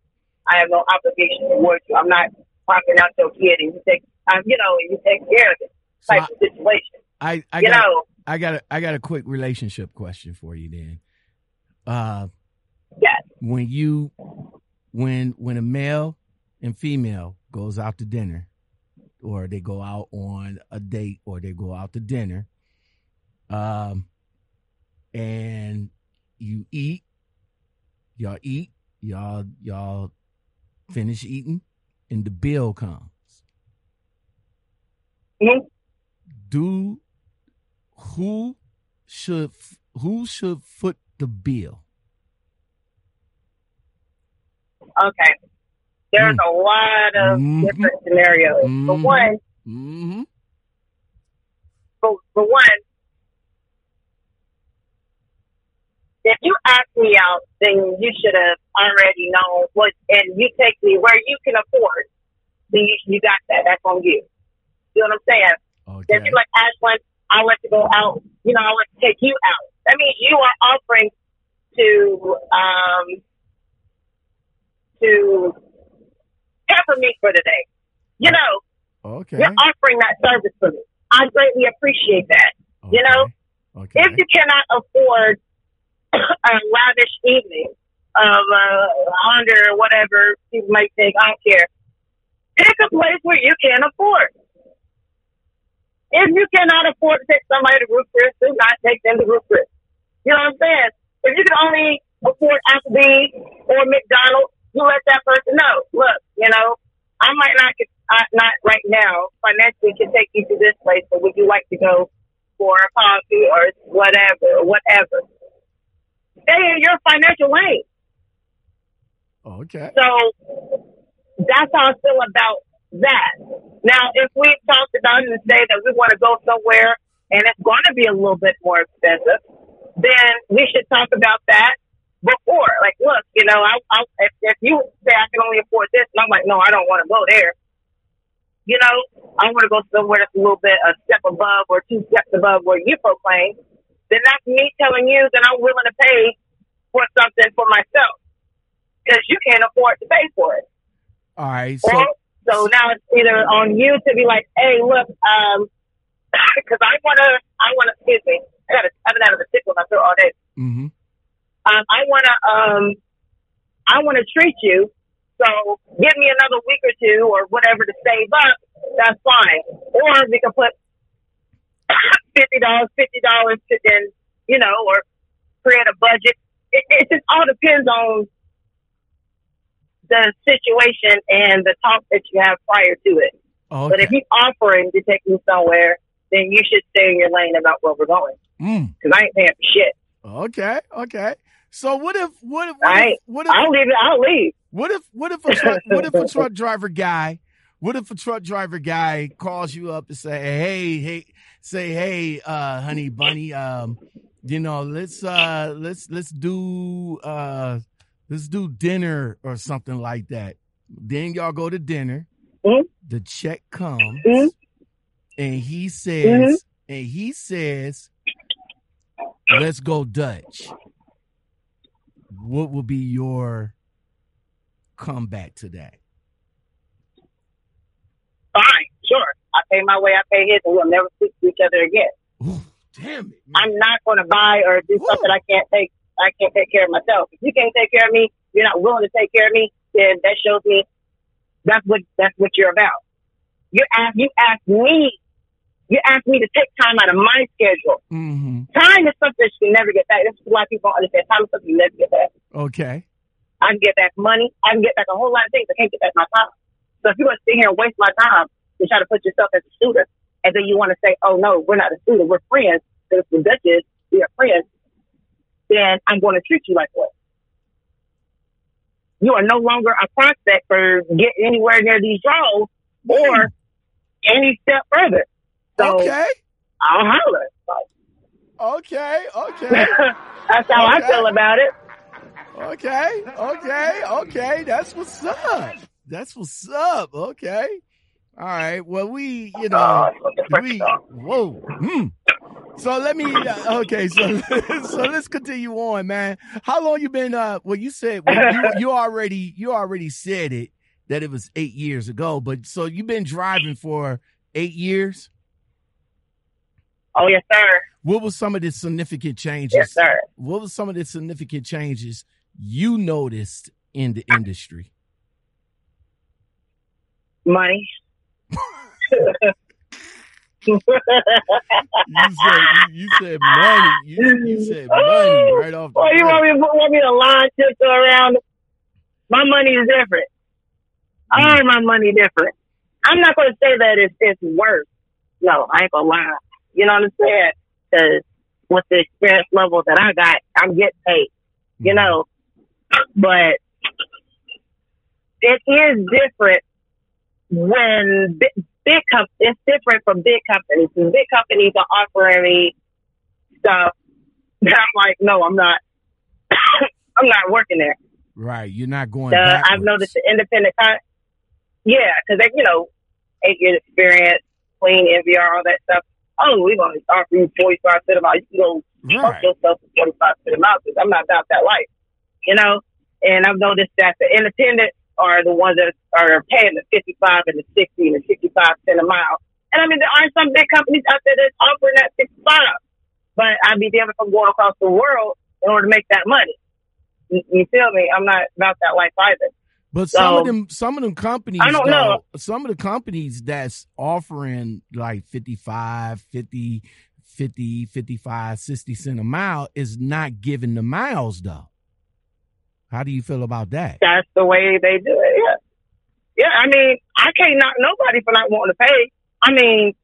I have no obligation towards you. I'm not popping out your kid and you take, um, you know, and you take care of it So type of situation. I I you got know, I got a, I got a quick relationship question for you then. Uh yes. when you when when a male and female goes out to dinner or they go out on a date or they go out to dinner um and you eat y'all eat y'all y'all finish eating and the bill comes Mhm. do who should who should foot the bill Okay. There's Mm. a lot of Mhm. different scenarios. For Mhm. one, mm-hmm. for, for one, if you ask me out, then you should have already known what, and you take me where you can afford. Then you, you got that. That's on you. You know what I'm saying? okay If you like Ashland, I want to go out. You know, I want to take you out. That means you are offering to um to pamper me for the day. You know, okay you're offering that service for me. I greatly appreciate that. you know, okay If you cannot afford a lavish evening of a uh, or whatever people might think, I don't care. Pick a place where you can afford. If you cannot afford to take somebody to Ruth's Chris, do not take them to Ruth's Chris. You know what I'm saying? If you can only afford Applebee's or McDonald's, you let that person know. Look, you know, I might not get, uh, not right now financially can take you to this place, but would you like to go for a coffee or whatever, or whatever? Stay in your financial lane. Okay. So that's how I feel about that. Now, if we talked about it and say that we want to go somewhere and it's going to be a little bit more expensive, then we should talk about that before. Like, look, you know, I, I, if, if you say I can only afford this, and I'm like, no, I don't want to go there. You know, I want to go somewhere that's a little bit a step above or two steps above where you proclaim. Then that's me telling you that I'm willing to pay for something for myself because you can't afford to pay for it. All right. So Or, so now it's either on you to be like, hey, look, um, because I wanna, I wanna, excuse me, I got, I've been out of the tickle my throat all day. hmm Um, I wanna, um, I wanna treat you. So give me another week or two or whatever to save up. That's fine. Or we can put fifty dollars, fifty dollars to then, you know, or create a budget. It, it just all depends on the situation and the talk that you have prior to it. But okay. if he's offering to take me somewhere, then you should stay in your lane about where we're going. Mm. Because I ain't paying for shit. Okay. Okay. So what if what if I what if, what if I'll leave it. I'll leave. What if what if a truck what if a truck driver guy what if a truck driver guy calls you up and say hey hey say hey uh honey bunny um you know let's uh let's let's do uh let's do dinner or something like that then y'all go to dinner Mhm. the check comes Mhm. and he says Mhm. and he says let's go Dutch what will be your comeback to that Fine, sure. I pay my way. I pay his, and we'll never speak to each other again. Ooh, damn it. man. I'm not going to buy or do Woo. something I can't take. I can't take care of myself. If you can't take care of me, you're not willing to take care of me. Then that shows me that's what that's what you're about. You ask you ask me. You ask me to take time out of my schedule. hmm Time is something you can never get back. This is why people don't understand. Time is something you never get back. Okay. I can get back money. I can get back a whole lot of things. I can't get back my time. So if you're going to sit here and waste my time to try to put yourself as a shooter, and then you want to say, oh, no, we're not a shooter, we're friends, because the Dutch is, we are friends, then I'm going to treat you like what? You are no longer a prospect for getting anywhere near these draws or any step further. So okay. I'll holler. Okay. Okay. That's how Okay. I feel about it. Okay. Okay. Okay. That's what's up. That's what's up. Okay. All right. Well, we, you know, we, whoa. Hmm. So let me, uh, okay. So, so let's continue on, man. How long you been, uh, well, you said, well, you, you already, you already said it that it was eight years ago, but so you've been driving for eight years. Oh, yes, sir. What was some of the significant changes? Yes, sir. What was some of the significant changes you noticed in the industry? Money. You said you, you said money. You, you said money right off the Well, you want me, want me to line tiptoe around? My money is different. Mm. I earn my money different. I'm not going to say that it's, it's worse. No, I ain't going to lie. You know what I'm saying? Because with the experience level that I got, I'm getting paid. You mm. know, but it is different when big, com- it's different from big companies. And big companies are offering me stuff that I'm like, no, I'm not. I'm not working there. Right, you're not going. The, I've noticed the independent con. Yeah, because you know, eight years experience, clean MVR, all that stuff. Oh, we're gonna offer you forty five cent a mile. You can go fuck Right. yourself for forty five cent a mile because I'm not about that life, you know. And I've noticed that the independents are the ones that are paying the fifty five and the sixty and the sixty five cent a mile. And I mean, there are some big companies out there that's offering that sixty five, but I'd be damned if I'm going across the world in order to make that money. You, you feel me? I'm not about that life either. But some of them, some of them companies, I don't though, know. some of the companies that's offering like 55, 50, 50, 55, 60 cent a mile is not giving the miles though. How do you feel about that? that's the way they do it. Yeah. Yeah. I mean, I can't knock nobody for not wanting to pay. I mean,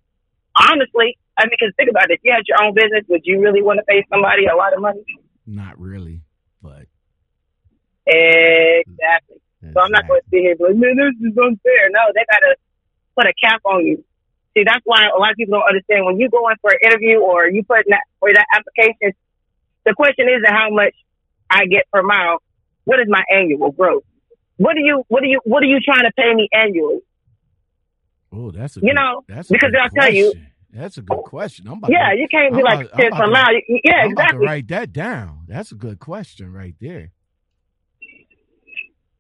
honestly, I mean, because think about it. If you had your own business, would you really want to pay somebody a lot of money? Not really, but Exactly. So I'm not going to sit here and be like, man, this is unfair. No, they got to put a cap on you. See, that's why a lot of people don't understand when you go in for an interview or you put in that for that application. The question isn't how much I get per mile. What is my annual growth? What do you what do you what are you trying to pay me annually? Oh, that's a You good, know, that's because I'll tell you- question. That's a good question. I'm about Yeah, to, you can't be I'm like about- I'm ten about to- Yeah, I'm exactly. write that down. That's a good question right there.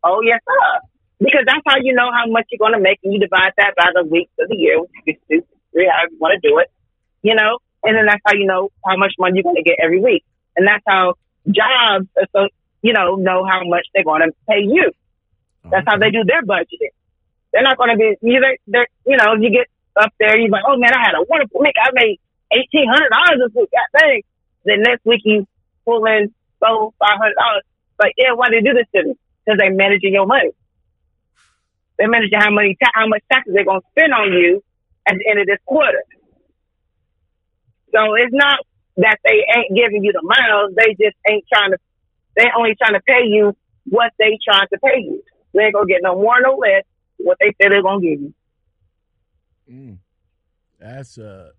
Oh yes, sir. Because that's how you know how much you're going to make, and you divide that by the weeks of the year, which is two, three, however you want to do it. You know, and then that's how you know how much money you're going to get every week, and that's how jobs, are so you know, know how much they're going to pay you. That's how they do their budgeting. They're not going to be you. They're, they're, you know, you get up there, you're like, oh man, I had a wonderful week. I made eighteen hundred dollars this week. God dang. Then next week you pull in so five hundred dollars. Like, yeah, why they do this to me? Because they managing your money. They're managing how many ta- how much taxes they're going to spend on you at the end of this quarter. So it's not that they ain't giving you the miles. They just ain't trying to. They only trying to pay you what they trying to pay you. They ain't gonna get no more, no less. What they say they're gonna give you. Mm. That's a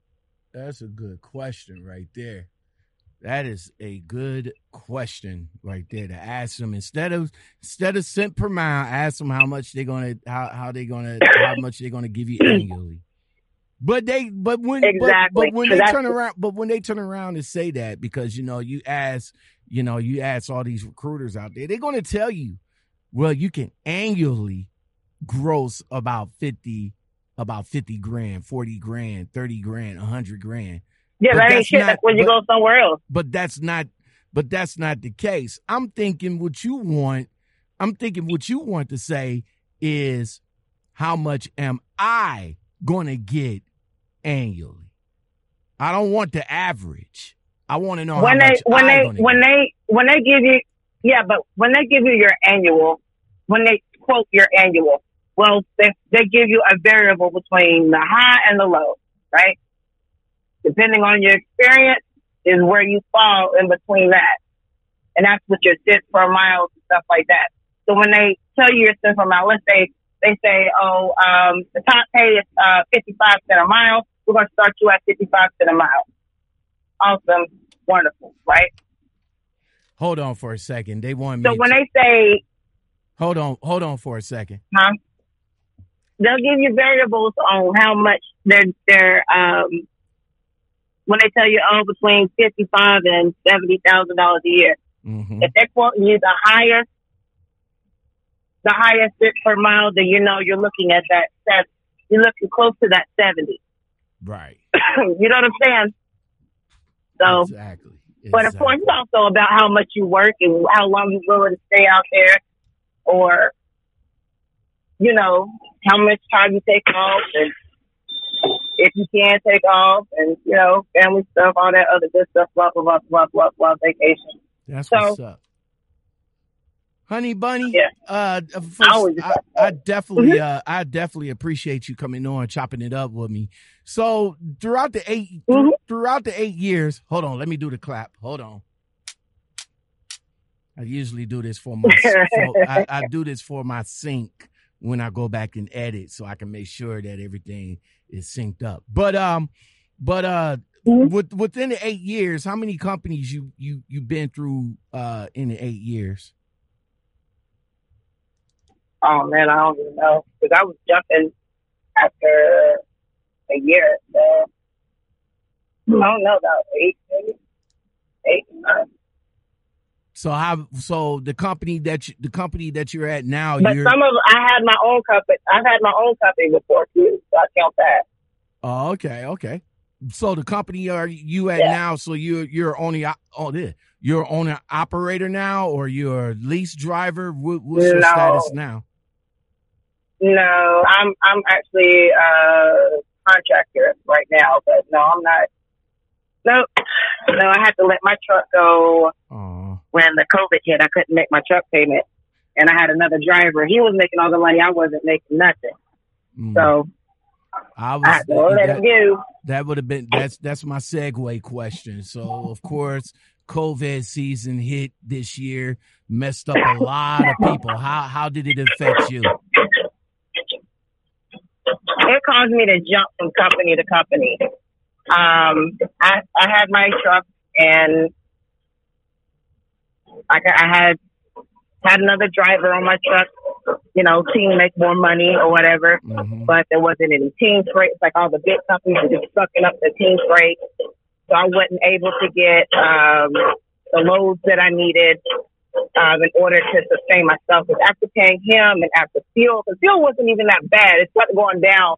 that's a good question right there. That is a good question right there to ask them instead of instead of cent per mile. Ask them how much they're gonna how how they gonna how much they're gonna give you annually. But they but when but- Exactly. but, when they turn around but when they turn around and say that because you know you ask you know you ask all these recruiters out there they're gonna tell you well you can annually gross about 50 about 50 grand 40 grand 30 grand 100 grand Yeah, But that ain't shit. not- that's when you but- go somewhere else. but that's not but that's not the case i'm thinking what you want i'm thinking what you want to say is how much am i going to get annually i don't want the average i want to know when they when they when get. they when they give you yeah, but when they give you your annual, when they quote your annual, well, they they give you a variable between the high and the low, right? Depending on your experience, is where you fall in between that, and that's what your cents per mile and stuff like that. So when they tell you your cents per mile, let's say they say, oh, um, the top pay is uh, fifty five cent a mile. We're going to start you at fifty five cent a mile. Awesome, wonderful, right? hold on for a second they want me So when to, they say, hold on hold on for a second huh? They'll give you variables on how much they're they're um when they tell you oh between fifty five and seventy thousand dollars a year. hmm If they're quoting you the highest the highest bit per mile, then you know you're looking at that that you're looking close to that seventy. Right you know what I'm saying? So exactly But of course, it's also about how much you work and how long you're willing to stay out there, or you know how much time you take off, and if you can take off, and you know family stuff, all that other good stuff, blah blah blah blah blah blah. Vacation. That's So- what's up. Honey bunny, Yeah. uh, first, I I, definitely, Mm-hmm. uh, I definitely appreciate you coming on, chopping it up with me. So throughout the 8 Mhm. throughout the eight years, hold on, let me do the clap. Hold on. I usually do this for my, I, I do this for my sync when I go back and edit, so I can make sure that everything is synced up. But um, but uh, Mhm. with, within the eight years, how many companies you you you've been through uh in the eight years? Oh man, I don't even know because I was jumping after a year. So I don't know about eight, maybe eight, nine. So how so the company that you, the company that you're at now, But you're some of I had my own company. I've had my own company before too, so I count that. oh okay okay. So the company you are you at Yeah. now? So you're you're only oh there you're owner operator now, or you're a lease driver? What, what's your status now? No, I'm I'm actually a contractor right now, but no, I'm not. No, no, I had to let my truck go Oh, when the COVID hit. I couldn't make my truck payment, and I had another driver. He was making all the money. I wasn't making nothing. mm. So I I was let that, go. that would have been that's that's my segue question. So of course, COVID season hit this year, messed up a lot of people. How how did it affect you? It caused me to jump from company to company. Um, I I had my truck, and I, I had had another driver on my truck. You know, team make more money or whatever. hmm but there wasn't any team freight. It's like all the big companies were just sucking up the team freight. So I wasn't able to get um, the loads that I needed um, in order to sustain myself. Because after paying him and after fuel, the fuel wasn't even that bad. It started going down.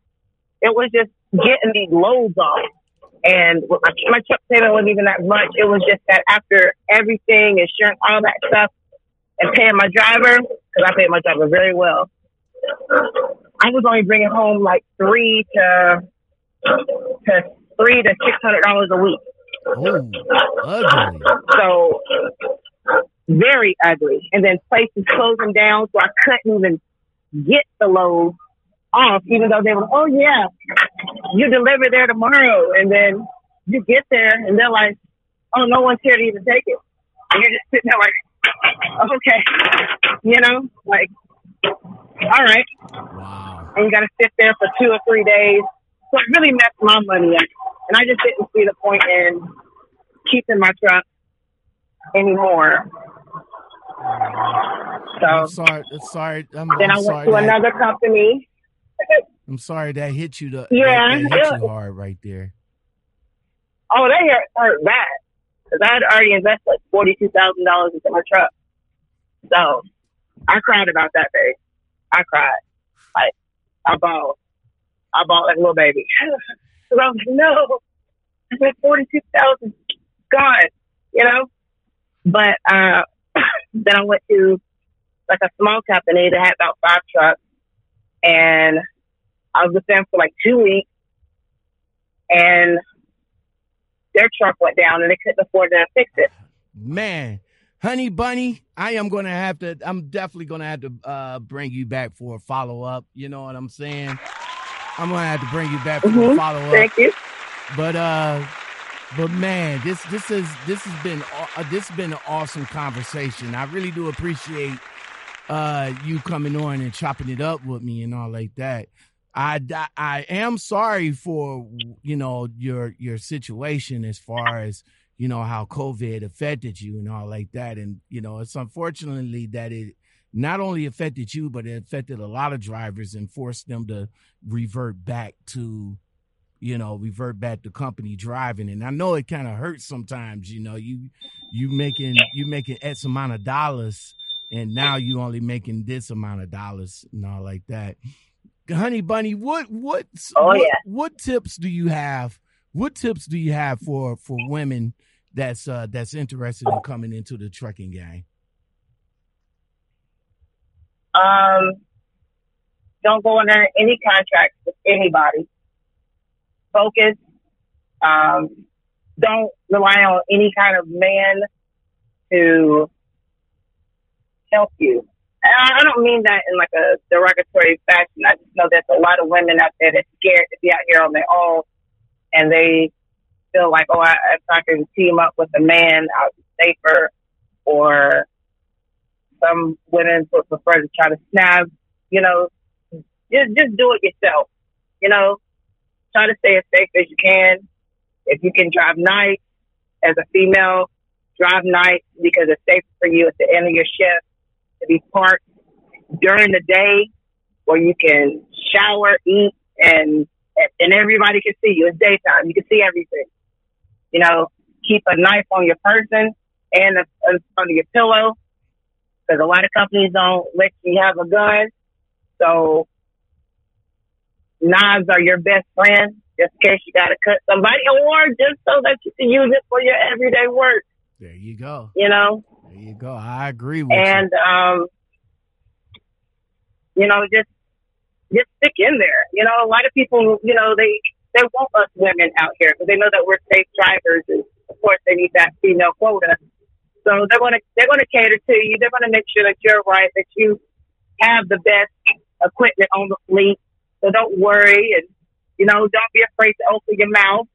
It was just getting these loads off. And my, my truck payment wasn't even that much. It was just that after everything, insurance, all that stuff, and paying my driver, because I paid my driver very well, I was only bringing home like three to to three to six hundred dollars a week. Oh, ugly. So very ugly. And then places closing down, so I couldn't even get the load off, even though they were, oh yeah, you deliver there tomorrow, and then you get there, and they're like, oh, no one's here to even take it. And you're just sitting there like, okay, you know, like, all right Wow. and you got to sit there for two or three days. So it really messed my money up, and I just didn't see the point in keeping my truck anymore. I'm So sorry. Sorry. I'm, then I'm I went sorry to that, another company. I'm sorry that hit you. The, Yeah, that, that hit you hard right there. Oh, they hurt, hurt bad because I had already invested like forty two thousand dollars into my truck. So I cried about that day. I cried. Like I bawled. I bawled like a little baby. Because I was like, no, I spent forty two thousand. God, you know. But uh, then I went to like a small company that had about five trucks, and I was with them for like two weeks, and their truck went down and they couldn't afford to fix it. Man, Honey Bunny, I am gonna have to. I'm definitely gonna have to uh, bring you back for a follow up. You know what I'm saying? I'm gonna have to bring you back for a Mhm. follow up. Thank you. But uh, but man, this this is this has been uh, this has been an awesome conversation. I really do appreciate uh you coming on and chopping it up with me and all like that. I, I I am sorry for you know your your situation as far as you know how COVID affected you and all like that, and you know it's unfortunately that it not only affected you but it affected a lot of drivers and forced them to revert back to you know revert back to company driving and i know it kind of hurts sometimes you know you you making you making x amount of dollars and now you only making this amount of dollars and all like that honey bunny what what Oh, what, yeah. what tips do you have what tips do you have for for women that's uh that's interested in coming into the trucking game? Um, don't go under any contracts with anybody. Focus. Um, don't rely on any kind of man to help you. And I don't mean that in like a derogatory fashion. I just know there's a lot of women out there that's scared to be out here on their own, and they feel like, oh, I, if I can team up with a man, I'll be safer. Or some women would prefer to try to snap. You know, just just do it yourself. You know, try to stay as safe as you can. If you can drive nights as a female, drive nights because it's safer for you at the end of your shift to be parked during the day where you can shower, eat, and and everybody can see you. It's daytime. You can see everything. You know, keep a knife on your person and a, a, under your pillow because a lot of companies don't let you have a gun. So knives are your best friend just in case you got to cut somebody or just so that you can use it for your everyday work, there you go you know? there you go i agree with you And, um, you know, just just stick in there. You know, a lot of people, you know, they they want us women out here because they know that we're safe drivers, and of course they need that female quota. So they're going to they're going to cater to you. They're going to make sure that you're right, that you have the best equipment on the fleet. So don't worry, and you know, don't be afraid to open your mouth.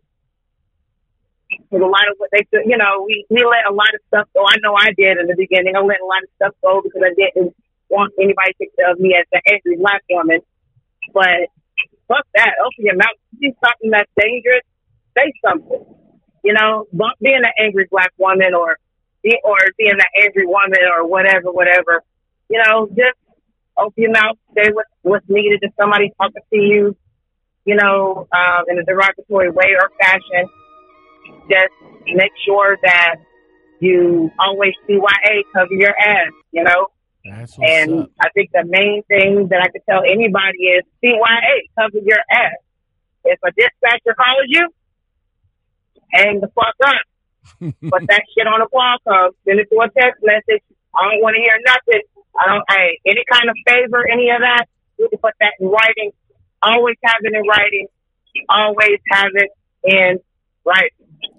Because a lot of what they, do- you know, we we let a lot of stuff go. I know I did in the beginning. I let a lot of stuff go because I didn't want anybody to think of me as an angry black woman. But fuck that. Open your mouth. If you see something that's dangerous, say something. You know, being an angry black woman or or being an angry woman or whatever, whatever. You know, just open your mouth, say what, what's needed if somebody's talking to you, you know, um, in a derogatory way or fashion. Just make sure that you always CYA cover your ass, you know. And up. I think the main thing that I could tell anybody is CYA, cover your ass. If a dispatcher calls you, hang the fuck up. Put that shit on a wall call, send it to a text message. I don't want to hear nothing. I don't, hey, any kind of favor, any of that, you can put that in writing. Always have it in writing. Always have it in writing.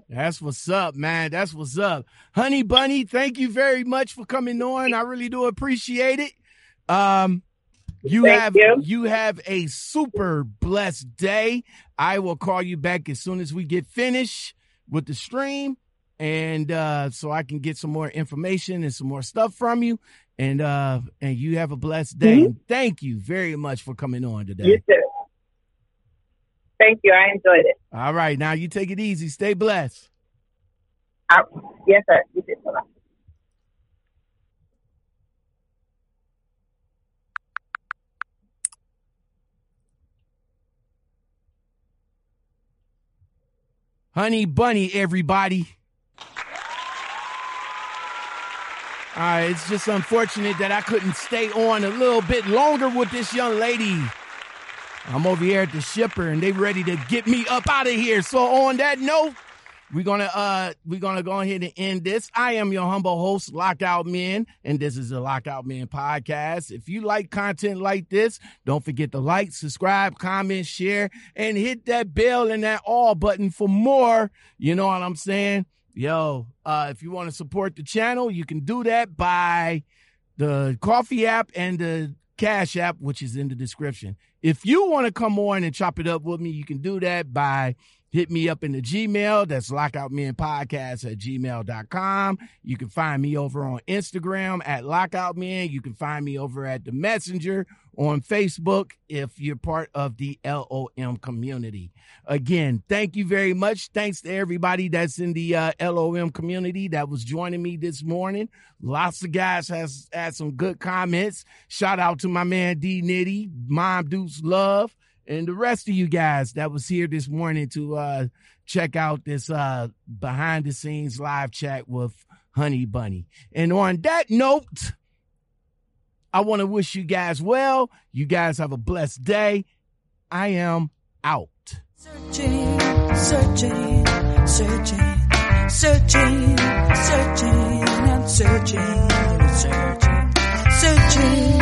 That's what's up, man. That's what's up. Honey Bunny, thank you very much for coming on. I really do appreciate it. Um you Thank have you. have a super blessed day. I will call you back as soon as we get finished with the stream and uh so I can get some more information and some more stuff from you and uh and you have a blessed day. Mhm. Thank you very much for coming on today. You too. Thank you. I enjoyed it. All right, now you take it easy. Stay blessed. I, yes, sir. You too. Honey Bunny, everybody. All right, it's just unfortunate that I couldn't stay on a little bit longer with this young lady. I'm over here at the shipper and they ready to get me up out of here. So on that note, we're gonna uh we're gonna go ahead and end this. I am your humble host, Lockout Men, and this is the Lockout Men podcast. If you like content like this, don't forget to like, subscribe, comment, share, and hit that bell and that all button for more. You know what I'm saying? Yo, uh, if you want to support the channel, you can do that by the Ko-fi app and the cash app, which is in the description. If you want to come on and chop it up with me, you can do that by hit me up in the Gmail. That's lockoutmenpodcast at gmail.com. You can find me over on Instagram at lockoutmen. You can find me over at the messenger on Facebook if you're part of the LOM community. Again, thank you very much. Thanks to everybody that's in the uh, LOM community that was joining me this morning. Lots of guys has had some good comments. Shout out to my man D Nitty, Mom Deuce Love, and the rest of you guys that was here this morning to uh, check out this uh, behind the scenes live chat with Honey Bunny. And on that note, I want to wish you guys well. You guys have a blessed day. I am out. Searching, searching, searching, searching, searching, searching, searching, searching.